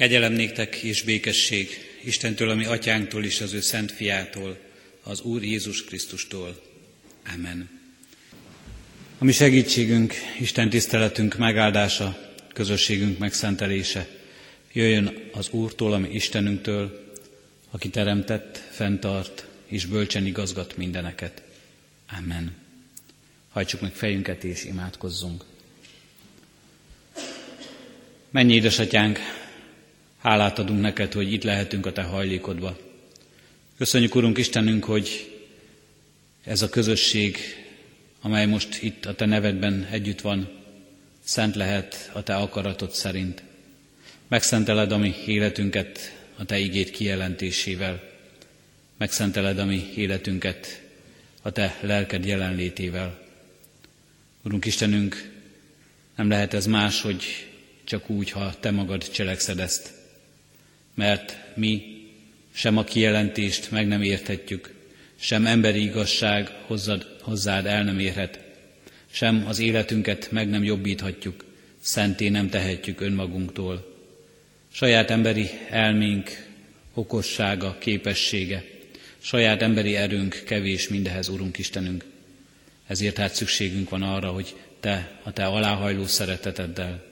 Kegyelem és békesség Istentől, ami atyánktól és az ő szent fiától, az Úr Jézus Krisztustól. Amen. A mi segítségünk, Isten tiszteletünk megáldása, közösségünk megszentelése jöjjön az Úrtól, ami Istenünktől, aki teremtett, fenntart és bölcsen igazgat mindeneket. Amen. Hajtsuk meg fejünket és imádkozzunk. Mennyi édesatyánk, hálát adunk neked, hogy itt lehetünk a te hajlékodba. Köszönjük, Urunk Istenünk, hogy ez a közösség, amely most itt a te nevedben együtt van, szent lehet a te akaratod szerint. Megszenteled a mi életünket a te igét kijelentésével. Megszenteled a mi életünket a te lelked jelenlétével. Urunk Istenünk, nem lehet ez más, hogy csak úgy, ha te magad cselekszed ezt. Mert mi sem a kijelentést meg nem érthetjük, sem emberi igazság hozzád, hozzád el nem érhet, sem az életünket meg nem jobbíthatjuk, szenté nem tehetjük önmagunktól. Saját emberi elménk, okossága, képessége, saját emberi erőnk kevés mindehez, Urunk Istenünk. Ezért hát szükségünk van arra, hogy Te a Te aláhajló szereteteddel,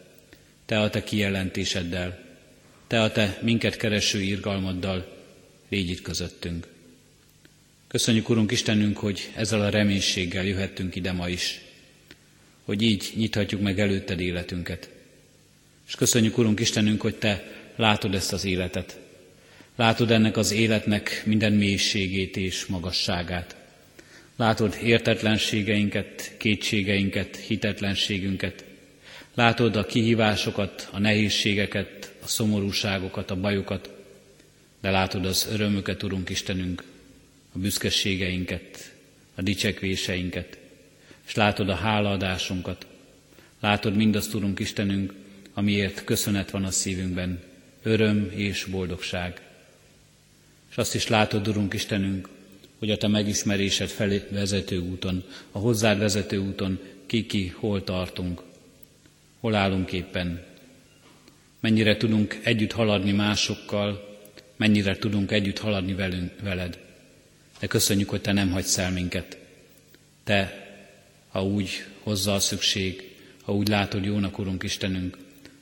Te a Te kijelentéseddel, Te a Te minket kereső irgalmaddal légy itt közöttünk. Köszönjük, Urunk Istenünk, hogy ezzel a reménységgel jöhettünk ide ma is, hogy így nyithatjuk meg előtted életünket. És köszönjük, Urunk Istenünk, hogy Te látod ezt az életet. Látod ennek az életnek minden mélységét és magasságát. Látod értetlenségeinket, kétségeinket, hitetlenségünket. Látod a kihívásokat, a nehézségeket, a szomorúságokat, a bajokat, de látod az örömöket, Urunk Istenünk, a büszkeségeinket, a dicsekvéseinket, és látod a hálaadásunkat, látod mindazt, Urunk Istenünk, amiért köszönet van a szívünkben, öröm és boldogság. És azt is látod, Urunk Istenünk, hogy a Te megismerésed felé vezető úton, a hozzád vezető úton ki-ki, hol tartunk, hol állunk éppen, mennyire tudunk együtt haladni másokkal, mennyire tudunk együtt haladni velünk, veled. De köszönjük, hogy Te nem hagysz el minket. Te, ha úgy hozza a szükség, ha úgy látod jónak, Urunk Istenünk,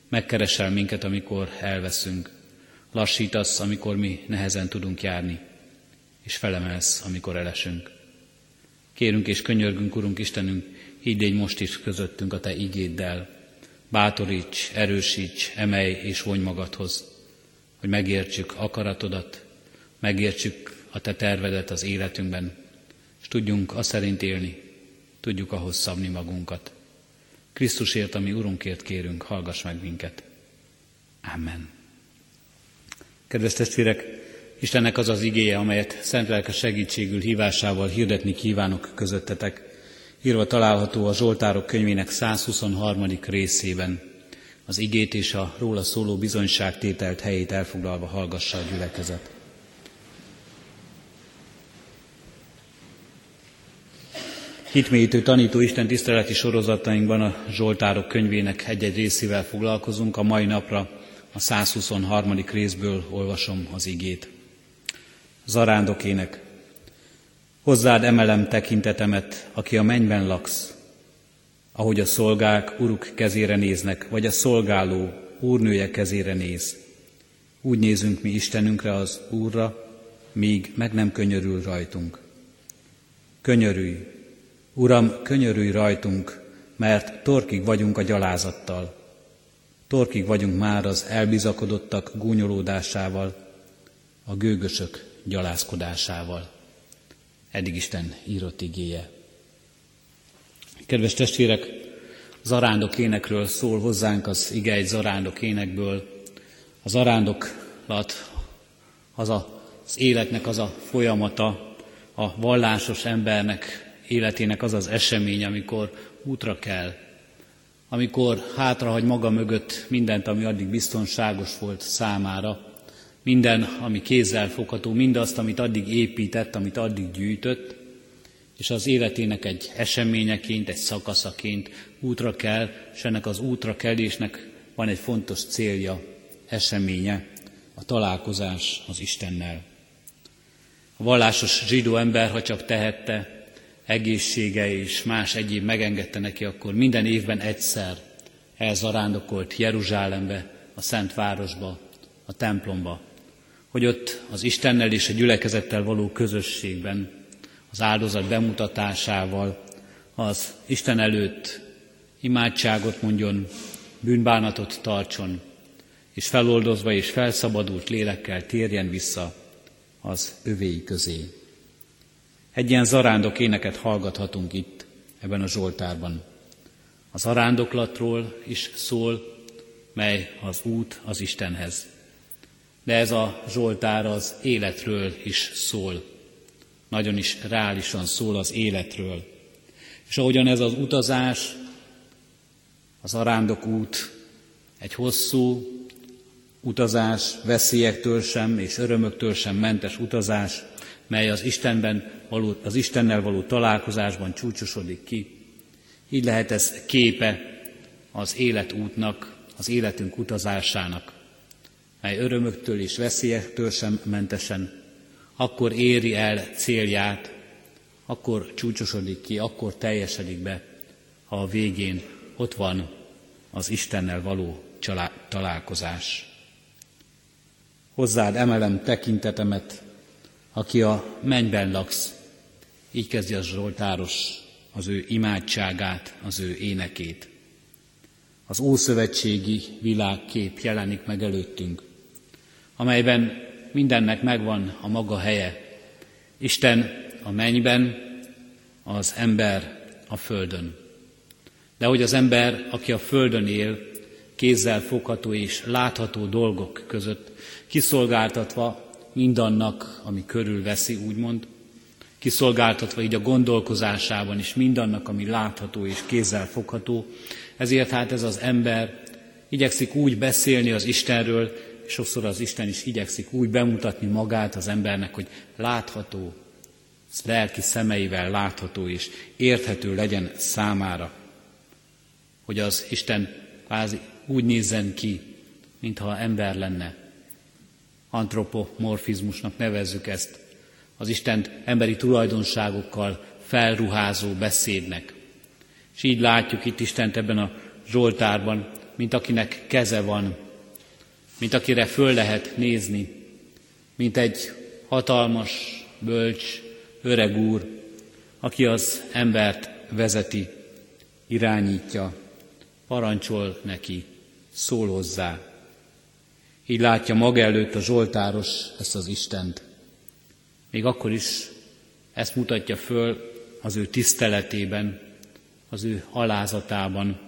megkeresel minket, amikor elveszünk, lassítasz, amikor mi nehezen tudunk járni, és felemelsz, amikor elesünk. Kérünk és könyörgünk, Urunk Istenünk, hidd légy most is közöttünk a Te igéddel, bátoríts, erősíts, emelj és vonj magadhoz, hogy megértsük akaratodat, megértsük a Te tervedet az életünkben, és tudjunk azt szerint élni, tudjuk ahhoz szabni magunkat. Krisztusért, ami Urunkért kérünk, hallgass meg minket. Amen. Kedves testvérek, Istennek az az igéje, amelyet szent lelke segítségül hívásával hirdetni kívánok közöttetek, írva található a Zsoltárok könyvének 123. részében. Az igét és a róla szóló bizonyságtételt helyét elfoglalva hallgassa a gyülekezet. Hitmélyítő tanító Isten tiszteleti sorozatainkban a Zsoltárok könyvének egy-egy részével foglalkozunk. A mai napra a 123. részből olvasom az igét. Zarándokének. Hozzád emelem tekintetemet, aki a mennyben laksz, ahogy a szolgák uruk kezére néznek, vagy a szolgáló úrnője kezére néz. Úgy nézünk mi Istenünkre az Úrra, míg meg nem könyörül rajtunk. Könyörülj, Uram, könyörülj rajtunk, mert torkig vagyunk a gyalázattal. Torkig vagyunk már az elbizakodottak gúnyolódásával, a gőgösök gyalázkodásával. Eddig Isten írott igéje. Kedves testvérek, zarándok énekről szól hozzánk az ige egy zarándok énekből. A zarándoklat az a, az életnek az a folyamata, a vallásos embernek életének az az esemény, amikor útra kell, amikor hátrahagy maga mögött mindent, ami addig biztonságos volt számára, minden, ami kézzel fogható, mindazt, amit addig épített, amit addig gyűjtött, és az életének egy eseményeként, egy szakaszaként útra kell, és ennek az útra kelésnek van egy fontos célja, eseménye, a találkozás az Istennel. A vallásos zsidó ember, ha csak tehette, egészsége és más egyéb megengedte neki, akkor minden évben egyszer elzarándokolt Jeruzsálembe, a Szent Városba, a templomba, hogy ott az Istennel és a gyülekezettel való közösségben, az áldozat bemutatásával, az Isten előtt imádságot mondjon, bűnbánatot tartson, és feloldozva és felszabadult lélekkel térjen vissza az övéi közé. Egy ilyen zarándok éneket hallgathatunk itt, ebben a Zsoltárban. Az zarándoklatról is szól, mely az út az Istenhez. De ez a Zsoltár az életről is szól. Nagyon is reálisan szól az életről. És ahogyan ez az utazás, az arándok út, egy hosszú utazás, veszélyektől sem és örömöktől sem mentes utazás, mely az, Istenben való, az Istennel való találkozásban csúcsosodik ki. Így lehet ez képe az életútnak, az életünk utazásának, mely örömöktől és veszélyektől sem mentesen, akkor éri el célját, akkor csúcsosodik ki, akkor teljesedik be, ha a végén ott van az Istennel való csalá- találkozás. Hozzád emelem tekintetemet, aki a mennyben laksz. Így kezdi a Zsoltáros az ő imádságát, az ő énekét. Az ószövetségi világkép jelenik meg előttünk, amelyben mindennek megvan a maga helye. Isten a mennyben, az ember a földön. De hogy az ember, aki a földön él, kézzel fogható és látható dolgok között, kiszolgáltatva mindannak, ami körülveszi, úgymond, kiszolgáltatva így a gondolkozásában is mindannak, ami látható és kézzel fogható. Ezért hát ez az ember igyekszik úgy beszélni az Istenről, sokszor az Isten is igyekszik úgy bemutatni magát az embernek, hogy látható, lelki szemeivel látható és érthető legyen számára. Hogy az Isten kvázi úgy nézzen ki, mintha ember lenne, antropomorfizmusnak nevezzük ezt, az Isten emberi tulajdonságokkal felruházó beszédnek. És így látjuk itt Istent ebben a Zsoltárban, mint akinek keze van, mint akire föl lehet nézni, mint egy hatalmas, bölcs, öreg úr, aki az embert vezeti, irányítja, parancsol neki, szól hozzá. Így látja maga előtt a Zsoltáros ezt az Istent. Még akkor is ezt mutatja föl az ő tiszteletében, az ő alázatában,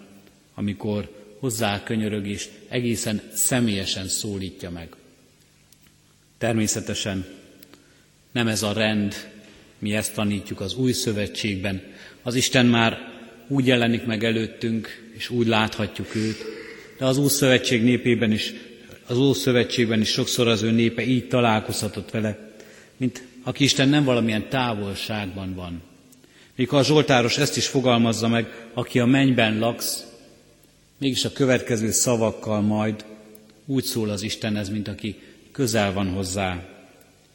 amikor hozzá könyörög és egészen személyesen szólítja meg. Természetesen nem ez a rend, mi ezt tanítjuk az új szövetségben. Az Isten már úgy jelenik meg előttünk, és úgy láthatjuk őt, de az új szövetség népében is az Ószövetségben is sokszor az ő népe így találkozhatott vele, mint aki Isten nem valamilyen távolságban van. Míg a Zsoltáros ezt is fogalmazza meg, aki a mennyben laksz, mégis a következő szavakkal majd úgy szól az Istenhez, mint aki közel van hozzá,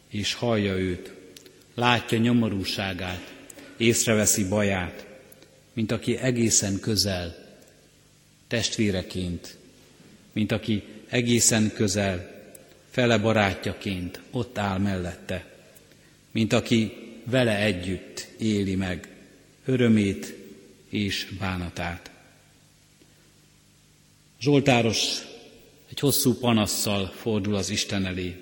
és hallja őt, látja nyomorúságát, észreveszi baját, mint aki egészen közel, testvéreként, mint aki egészen közel, fele barátjaként ott áll mellette, mint aki vele együtt éli meg örömét és bánatát. Zsoltáros egy hosszú panasszal fordul az Isten elé.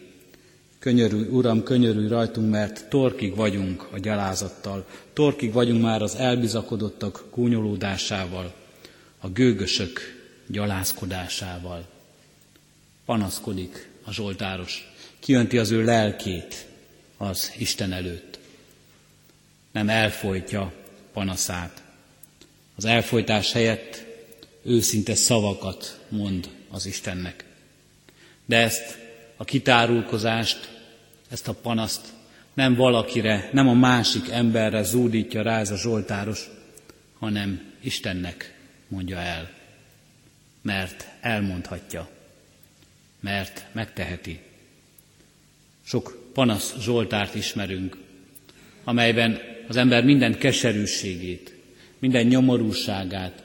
Könyörülj, Uram, könyörülj rajtunk, mert torkig vagyunk a gyalázattal, torkig vagyunk már az elbizakodottak gúnyolódásával, a gőgösök gyalázkodásával panaszkodik a Zsoltáros, kijönti az ő lelkét az Isten előtt. Nem elfolytja panaszát. Az elfolytás helyett őszinte szavakat mond az Istennek. De ezt a kitárulkozást, ezt a panaszt nem valakire, nem a másik emberre zúdítja rá ez a Zsoltáros, hanem Istennek mondja el, mert elmondhatja mert megteheti. Sok panasz Zsoltárt ismerünk, amelyben az ember minden keserűségét, minden nyomorúságát,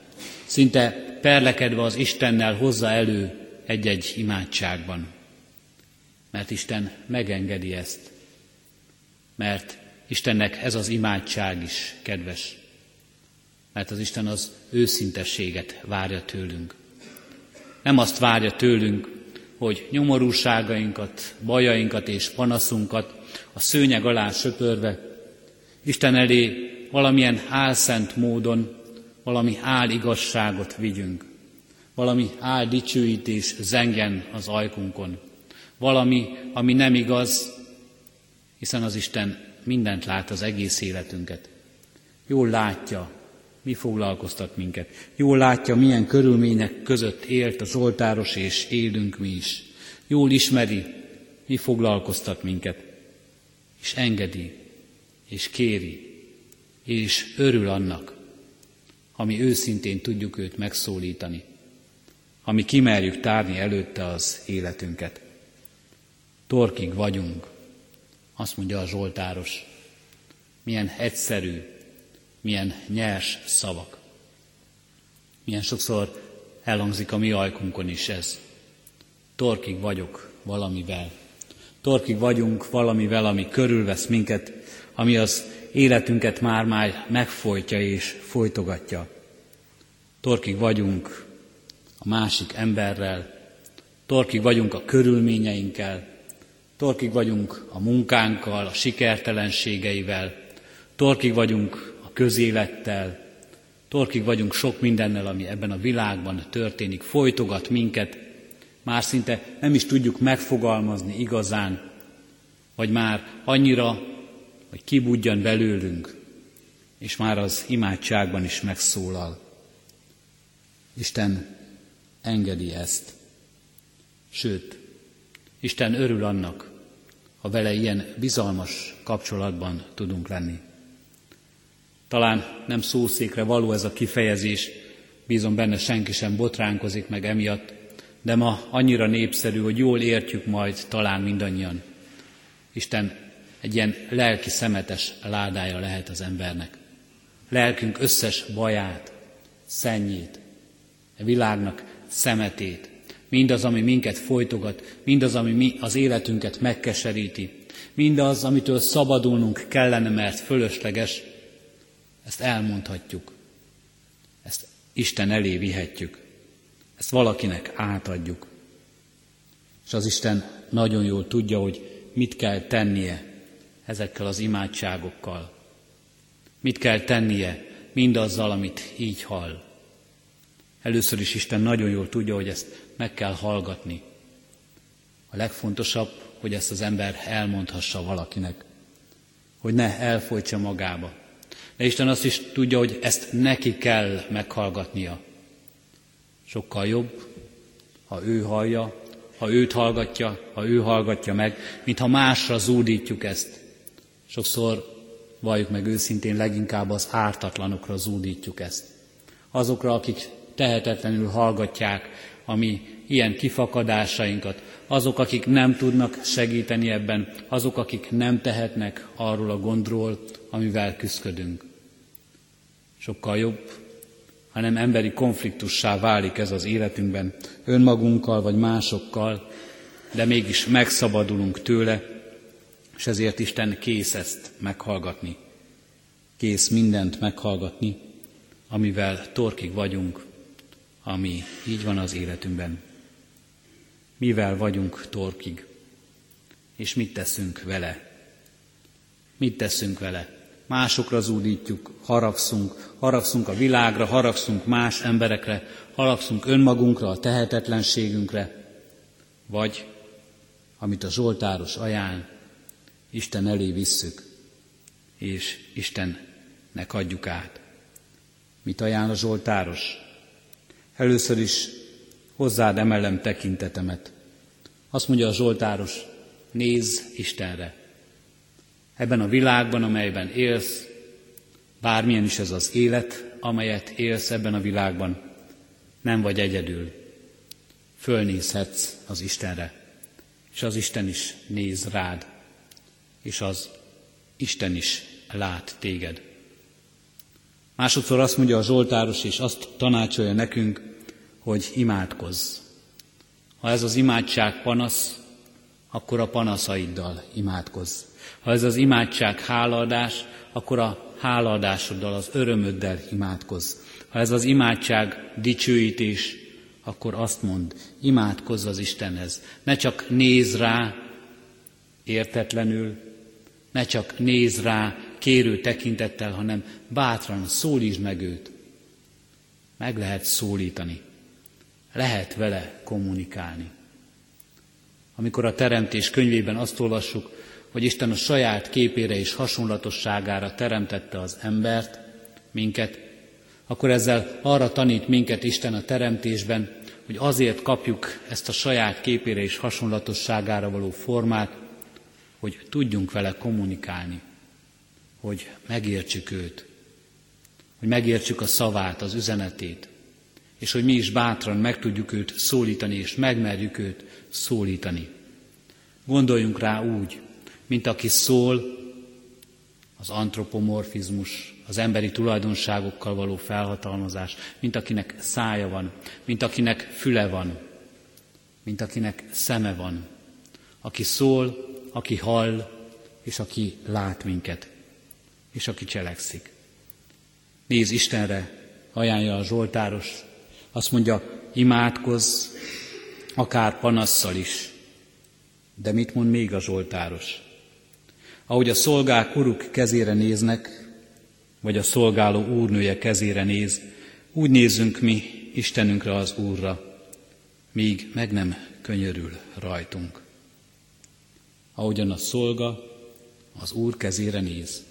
szinte perlekedve az Istennel hozza elő egy-egy imádságban. Mert Isten megengedi ezt. Mert Istennek ez az imádság is kedves. Mert az Isten az őszintességet várja tőlünk. Nem azt várja tőlünk, hogy nyomorúságainkat, bajainkat és panaszunkat a szőnyeg alá söpörve Isten elé valamilyen álszent módon valami áligazságot vigyünk, valami áldicsőítés zengjen az ajkunkon, valami, ami nem igaz, hiszen az Isten mindent lát az egész életünket. Jól látja, mi foglalkoztat minket. Jól látja, milyen körülmények között élt a Zsoltáros, és élünk mi is. Jól ismeri, mi foglalkoztat minket, és engedi, és kéri, és örül annak, ami őszintén tudjuk őt megszólítani, ami kimerjük tárni előtte az életünket. Torkig vagyunk, azt mondja a Zsoltáros. Milyen egyszerű, milyen nyers szavak. Milyen sokszor elhangzik a mi ajkunkon is ez. Torkig vagyok valamivel. Torkig vagyunk valamivel, ami körülvesz minket, ami az életünket már-már megfojtja és folytogatja. Torkig vagyunk a másik emberrel, torkig vagyunk a körülményeinkkel, torkig vagyunk a munkánkkal, a sikertelenségeivel, torkig vagyunk a közélettel, torkig vagyunk sok mindennel, ami ebben a világban történik, folytogat minket, már szinte nem is tudjuk megfogalmazni igazán, vagy már annyira, hogy kibudjan belőlünk, és már az imádságban is megszólal. Isten engedi ezt. Sőt, Isten örül annak, ha vele ilyen bizalmas kapcsolatban tudunk lenni. Talán nem szószékre való ez a kifejezés, bízom benne senki sem botránkozik meg emiatt, de ma annyira népszerű, hogy jól értjük majd talán mindannyian. Isten egy ilyen lelki szemetes ládája lehet az embernek. Lelkünk összes baját, szennyét, a világnak szemetét, mindaz, ami minket folytogat, mindaz, ami mi az életünket megkeseríti, mindaz, amitől szabadulnunk kellene, mert fölösleges, ezt elmondhatjuk, ezt Isten elé vihetjük, ezt valakinek átadjuk. És az Isten nagyon jól tudja, hogy mit kell tennie ezekkel az imádságokkal. Mit kell tennie mindazzal, amit így hall. Először is Isten nagyon jól tudja, hogy ezt meg kell hallgatni. A legfontosabb, hogy ezt az ember elmondhassa valakinek, hogy ne elfolytsa magába. De Isten azt is tudja, hogy ezt neki kell meghallgatnia. Sokkal jobb, ha ő hallja, ha őt hallgatja, ha ő hallgatja meg, mint ha másra zúdítjuk ezt. Sokszor valljuk meg őszintén, leginkább az ártatlanokra zúdítjuk ezt. Azokra, akik tehetetlenül hallgatják a mi ilyen kifakadásainkat, azok, akik nem tudnak segíteni ebben, azok, akik nem tehetnek arról a gondról, amivel küzdködünk. Sokkal jobb, hanem emberi konfliktussá válik ez az életünkben, önmagunkkal vagy másokkal, de mégis megszabadulunk tőle, és ezért Isten kész ezt meghallgatni. Kész mindent meghallgatni, amivel torkig vagyunk, ami így van az életünkben. Mivel vagyunk torkig, és mit teszünk vele? Mit teszünk vele? Másokra zúdítjuk, haragszunk, haragszunk a világra, haragszunk más emberekre, haragszunk önmagunkra, a tehetetlenségünkre, vagy, amit a Zsoltáros ajánl, Isten elé visszük, és Istennek adjuk át. Mit ajánl a Zsoltáros? Először is hozzád emelem tekintetemet. Azt mondja a Zsoltáros, nézz Istenre. Ebben a világban, amelyben élsz, bármilyen is ez az élet, amelyet élsz ebben a világban, nem vagy egyedül. fölnézhetsz az Istenre, és az Isten is néz rád, és az Isten is lát téged. Másodszor azt mondja a Zsoltáros, és azt tanácsolja nekünk, hogy imádkozz. Ha ez az imádság panasz, akkor a panaszaiddal imádkozz. Ha ez az imádság hálaadás, akkor a hálaadásoddal, az örömöddel imádkozz. Ha ez az imádság dicsőítés, akkor azt mond, imádkozz az Istenhez. Ne csak néz rá értetlenül, ne csak néz rá kérő tekintettel, hanem bátran szólítsd meg őt. Meg lehet szólítani. Lehet vele kommunikálni. Amikor a Teremtés könyvében azt olvassuk, hogy Isten a saját képére és hasonlatosságára teremtette az embert, minket, akkor ezzel arra tanít minket Isten a teremtésben, hogy azért kapjuk ezt a saját képére és hasonlatosságára való formát, hogy tudjunk vele kommunikálni, hogy megértsük őt, hogy megértsük a szavát, az üzenetét, és hogy mi is bátran meg tudjuk őt szólítani, és megmerjük őt szólítani. Gondoljunk rá úgy, mint aki szól, az antropomorfizmus, az emberi tulajdonságokkal való felhatalmazás, mint akinek szája van, mint akinek füle van, mint akinek szeme van, aki szól, aki hall, és aki lát minket, és aki cselekszik. Néz Istenre, ajánlja a Zsoltáros, azt mondja, imádkozz, akár panasszal is. De mit mond még a Zsoltáros? Ahogy a szolgák uruk kezére néznek, vagy a szolgáló úrnője kezére néz, úgy nézzünk mi Istenünkre az Úrra, míg meg nem könyörül rajtunk. Ahogyan a szolga az Úr kezére néz.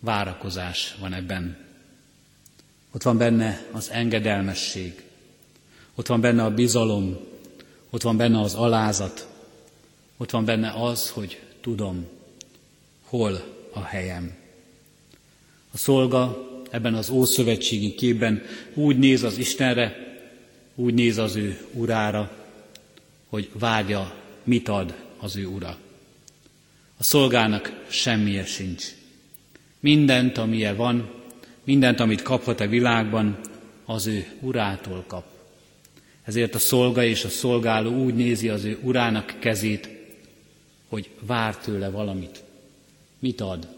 Várakozás van ebben. Ott van benne az engedelmesség, ott van benne a bizalom, ott van benne az alázat, ott van benne az, hogy tudom, hol a helyem. A szolga ebben az ószövetségi képben úgy néz az Istenre, úgy néz az ő urára, hogy vágya, mit ad az ő ura. A szolgának semmije sincs. Mindent, amilyen van, mindent, amit kaphat a világban, az ő urától kap. Ezért a szolga és a szolgáló úgy nézi az ő urának kezét, hogy vár tőle valamit. Mit ad?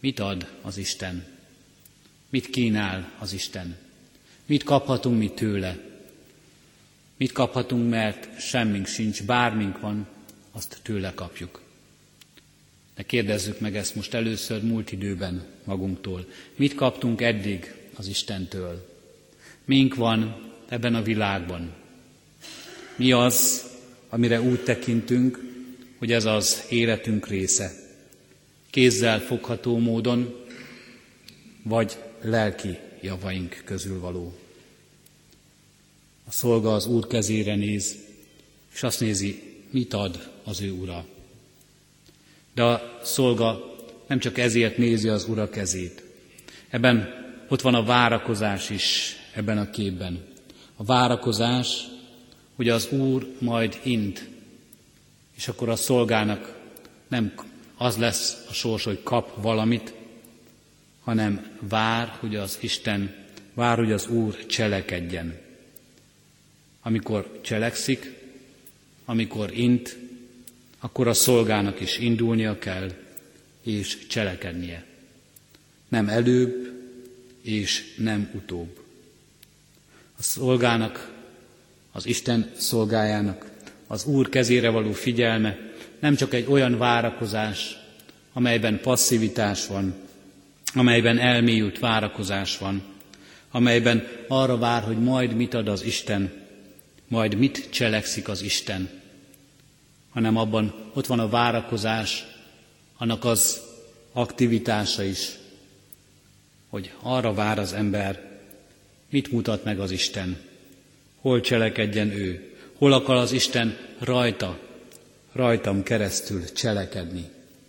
Mit ad az Isten? Mit kínál az Isten? Mit kaphatunk mi tőle? Mit kaphatunk, mert semmink sincs, bármink van, azt tőle kapjuk. De kérdezzük meg ezt most először múlt időben magunktól. Mit kaptunk eddig az Istentől? Mink van ebben a világban? Mi az, amire úgy tekintünk, hogy ez az életünk része. Kézzel fogható módon, vagy lelki javaink közül való. A szolga az Úr kezére néz, és azt nézi, mit ad az ő ura. De a szolga nem csak ezért nézi az ura kezét. Ebben ott van a várakozás is ebben a képben. A várakozás, hogy az Úr majd int, és akkor a szolgának nem az lesz a sors, hogy kap valamit, hanem vár, hogy az Isten, vár, hogy az Úr cselekedjen. Amikor cselekszik, amikor int, akkor a szolgának is indulnia kell, és cselekednie. Nem előbb, és nem utóbb. A szolgának, az Isten szolgájának az Úr kezére való figyelme nem csak egy olyan várakozás, amelyben passzivitás van, amelyben elmélyült várakozás van, amelyben arra vár, hogy majd mit ad az Isten, majd mit cselekszik az Isten, hanem abban ott van a várakozás, annak az aktivitása is, hogy arra vár az ember, mit mutat meg az Isten, hol cselekedjen ő, Hol akar az Isten rajta, rajtam keresztül cselekedni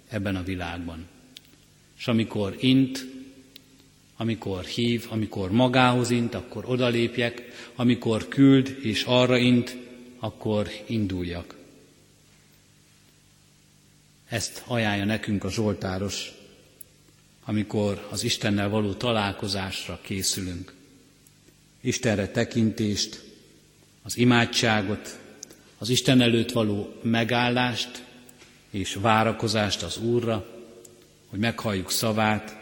ebben a világban. És amikor int, amikor hív, amikor magához int, akkor odalépjek, amikor küld és arra int, akkor induljak. Ezt ajánlja nekünk a Zsoltáros, amikor az Istennel való találkozásra készülünk. Istenre tekintést, az imádságot, az Isten előtt való megállást és várakozást az Úrra, hogy meghalljuk szavát,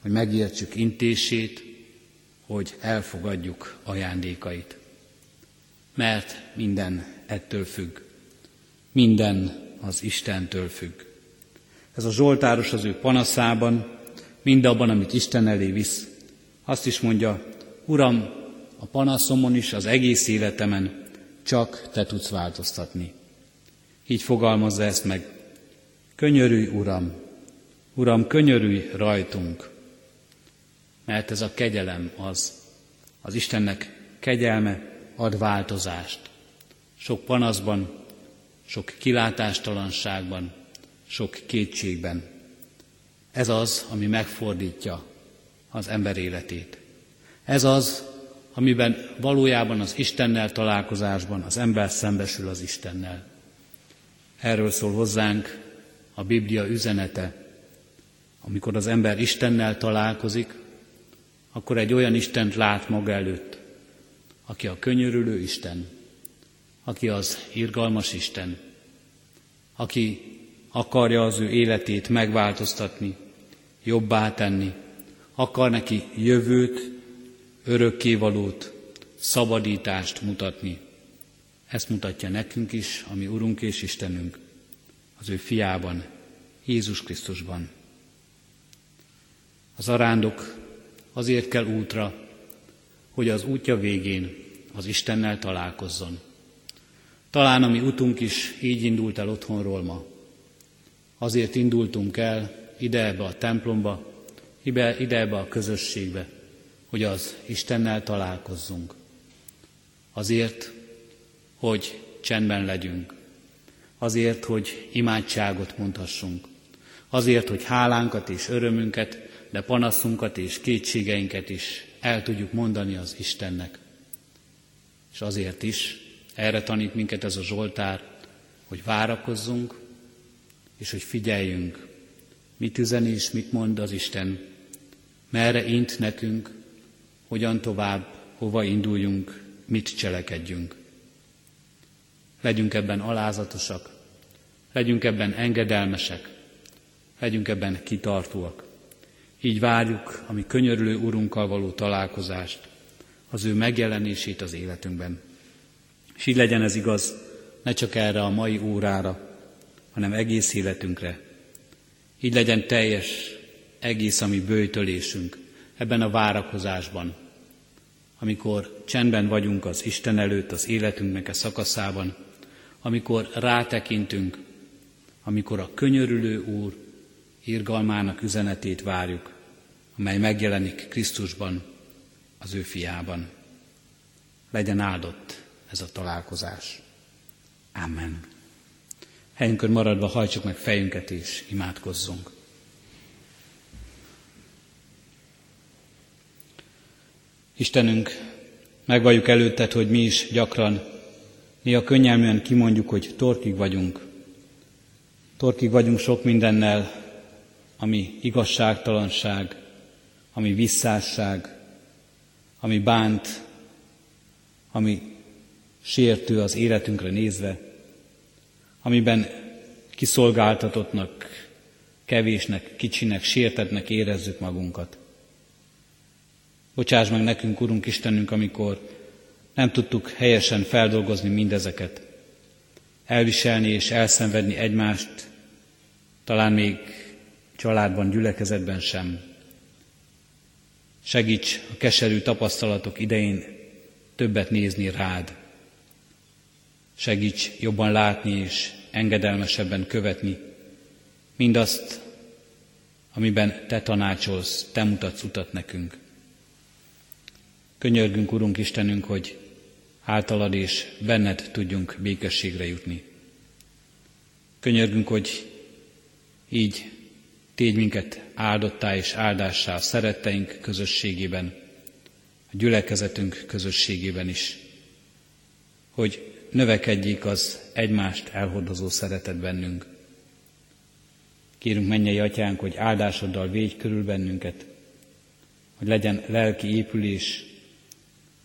hogy megértsük intését, hogy elfogadjuk ajándékait. Mert minden ettől függ. Minden az Istentől függ. Ez a Zsoltáros az ő panaszában, mindabban, amit Isten elé visz. Azt is mondja, Uram, a panaszomon is, az egész életemen csak Te tudsz változtatni. Így fogalmazza ezt meg. Könyörülj, Uram, Uram, könyörülj rajtunk, mert ez a kegyelem az, az Istennek kegyelme ad változást. Sok panaszban, sok kilátástalanságban, sok kétségben. Ez az, ami megfordítja az ember életét. Ez az, amiben valójában az Istennel találkozásban az ember szembesül az Istennel. Erről szól hozzánk a Biblia üzenete. Amikor az ember Istennel találkozik, akkor egy olyan Istent lát maga előtt, aki a könyörülő Isten, aki az irgalmas Isten, aki akarja az ő életét megváltoztatni, jobbá tenni, akar neki jövőt, örökkévalót, szabadítást mutatni. Ezt mutatja nekünk is, ami Urunk és Istenünk, az ő fiában, Jézus Krisztusban. Az arándok azért kell útra, hogy az útja végén az Istennel találkozzon. Talán a mi utunk is így indult el otthonról ma. Azért indultunk el ide ebbe a templomba, ide, ide ebbe a közösségbe, hogy az Istennel találkozzunk. Azért, hogy csendben legyünk. Azért, hogy imádságot mondhassunk. Azért, hogy hálánkat és örömünket, de panaszunkat és kétségeinket is el tudjuk mondani az Istennek. És azért is, erre tanít minket ez a Zsoltár, hogy várakozzunk, és hogy figyeljünk, mit üzen és mit mond az Isten, merre int nekünk, hogyan tovább, hova induljunk, mit cselekedjünk. Legyünk ebben alázatosak, legyünk ebben engedelmesek, legyünk ebben kitartóak. Így várjuk a mi könyörülő Urunkkal való találkozást, az ő megjelenését az életünkben. És így legyen ez igaz, ne csak erre a mai órára, hanem egész életünkre. Így legyen teljes, egész a mi bőjtölésünk ebben a várakozásban, amikor csendben vagyunk az Isten előtt az életünknek a szakaszában, amikor rátekintünk, amikor a könyörülő Úr irgalmának üzenetét várjuk, amely megjelenik Krisztusban, az ő fiában. Legyen áldott ez a találkozás. Amen. Helyünkön maradva hajtsuk meg fejünket és imádkozzunk. Istenünk, megvalljuk előtted, hogy mi is gyakran, mi a könnyelműen kimondjuk, hogy torkig vagyunk. Torkig vagyunk sok mindennel, ami igazságtalanság, ami visszásság, ami bánt, ami sértő az életünkre nézve, amiben kiszolgáltatottnak, kevésnek, kicsinek, sértetnek érezzük magunkat. Bocsáss meg nekünk, Urunk Istenünk, amikor nem tudtuk helyesen feldolgozni mindezeket, elviselni és elszenvedni egymást, talán még családban, gyülekezetben sem. Segíts a keserű tapasztalatok idején többet nézni rád. Segíts jobban látni és engedelmesebben követni mindazt, amiben Te tanácsolsz, Te mutatsz utat nekünk. Könyörgünk, Urunk Istenünk, hogy általad és benned tudjunk békességre jutni. Könyörgünk, hogy így Tégy minket áldottá és áldássá szeretteink közösségében, a gyülekezetünk közösségében is, hogy növekedjék az egymást elhordozó szeretet bennünk. Kérünk mennyei atyánk, hogy áldásoddal védj körül bennünket, hogy legyen lelki épülés,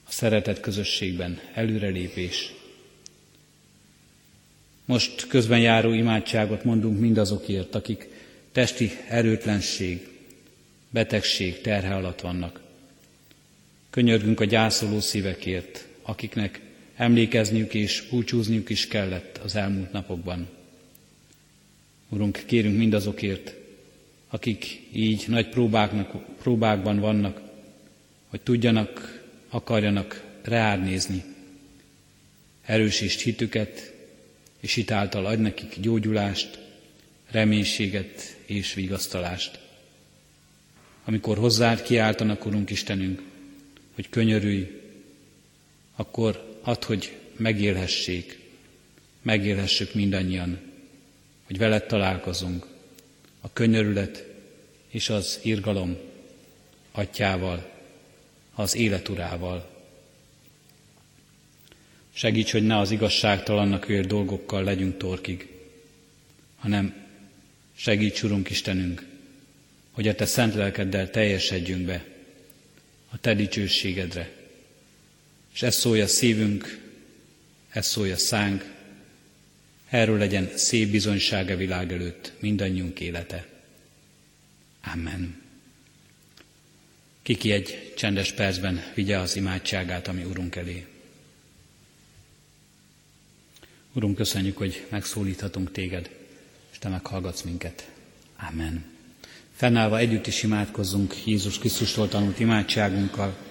a szeretet közösségben előrelépés. Most közben járó imádságot mondunk mindazokért, akik testi erőtlenség, betegség terhe alatt vannak. Könyörgünk a gyászoló szívekért, akiknek emlékezniük és búcsúzniuk is kellett az elmúlt napokban. Urunk, kérünk mindazokért, akik így nagy próbáknak, próbákban vannak, hogy tudjanak, akarjanak reád. Erősítsd hitüket, és hitáltal adj nekik gyógyulást, reménységet és vigasztalást. Amikor hozzád kiáltanak, Urunk Istenünk, hogy könyörülj, akkor add, hogy megélhessék, megélhessük mindannyian, hogy veled találkozunk, a könyörület és az irgalom atyával, az életurával. Segíts, hogy ne az igazságtalannak vér dolgokkal legyünk torkig, hanem segíts, Urunk Istenünk, hogy a Te szent lelkeddel teljesedjünk be a Te dicsőségedre. És ez szólja szívünk, ez szólja szánk, erről legyen szép bizonysága világ előtt mindannyiunk élete. Amen. Kiki egy csendes percben vigye az imádságát, ami Urunk elé. Urunk, köszönjük, hogy megszólíthatunk téged, és te meghallgatsz minket. Amen. Fennállva együtt is imádkozzunk Jézus Krisztustól tanult imádságunkkal.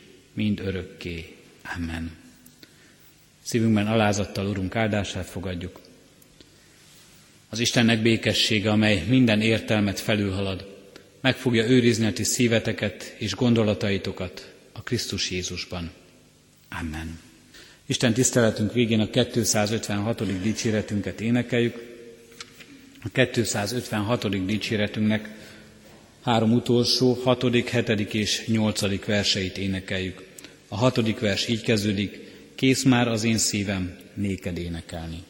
mind örökké. Amen. Szívünkben alázattal Urunk áldását fogadjuk. Az Istennek békessége, amely minden értelmet felülhalad, meg fogja őrizni a ti szíveteket és gondolataitokat a Krisztus Jézusban. Amen. Isten tiszteletünk végén a 256. dicséretünket énekeljük. A 256. dicséretünknek három utolsó, hatodik, hetedik és nyolcadik verseit énekeljük. A hatodik vers így kezdődik, kész már az én szívem néked énekelni.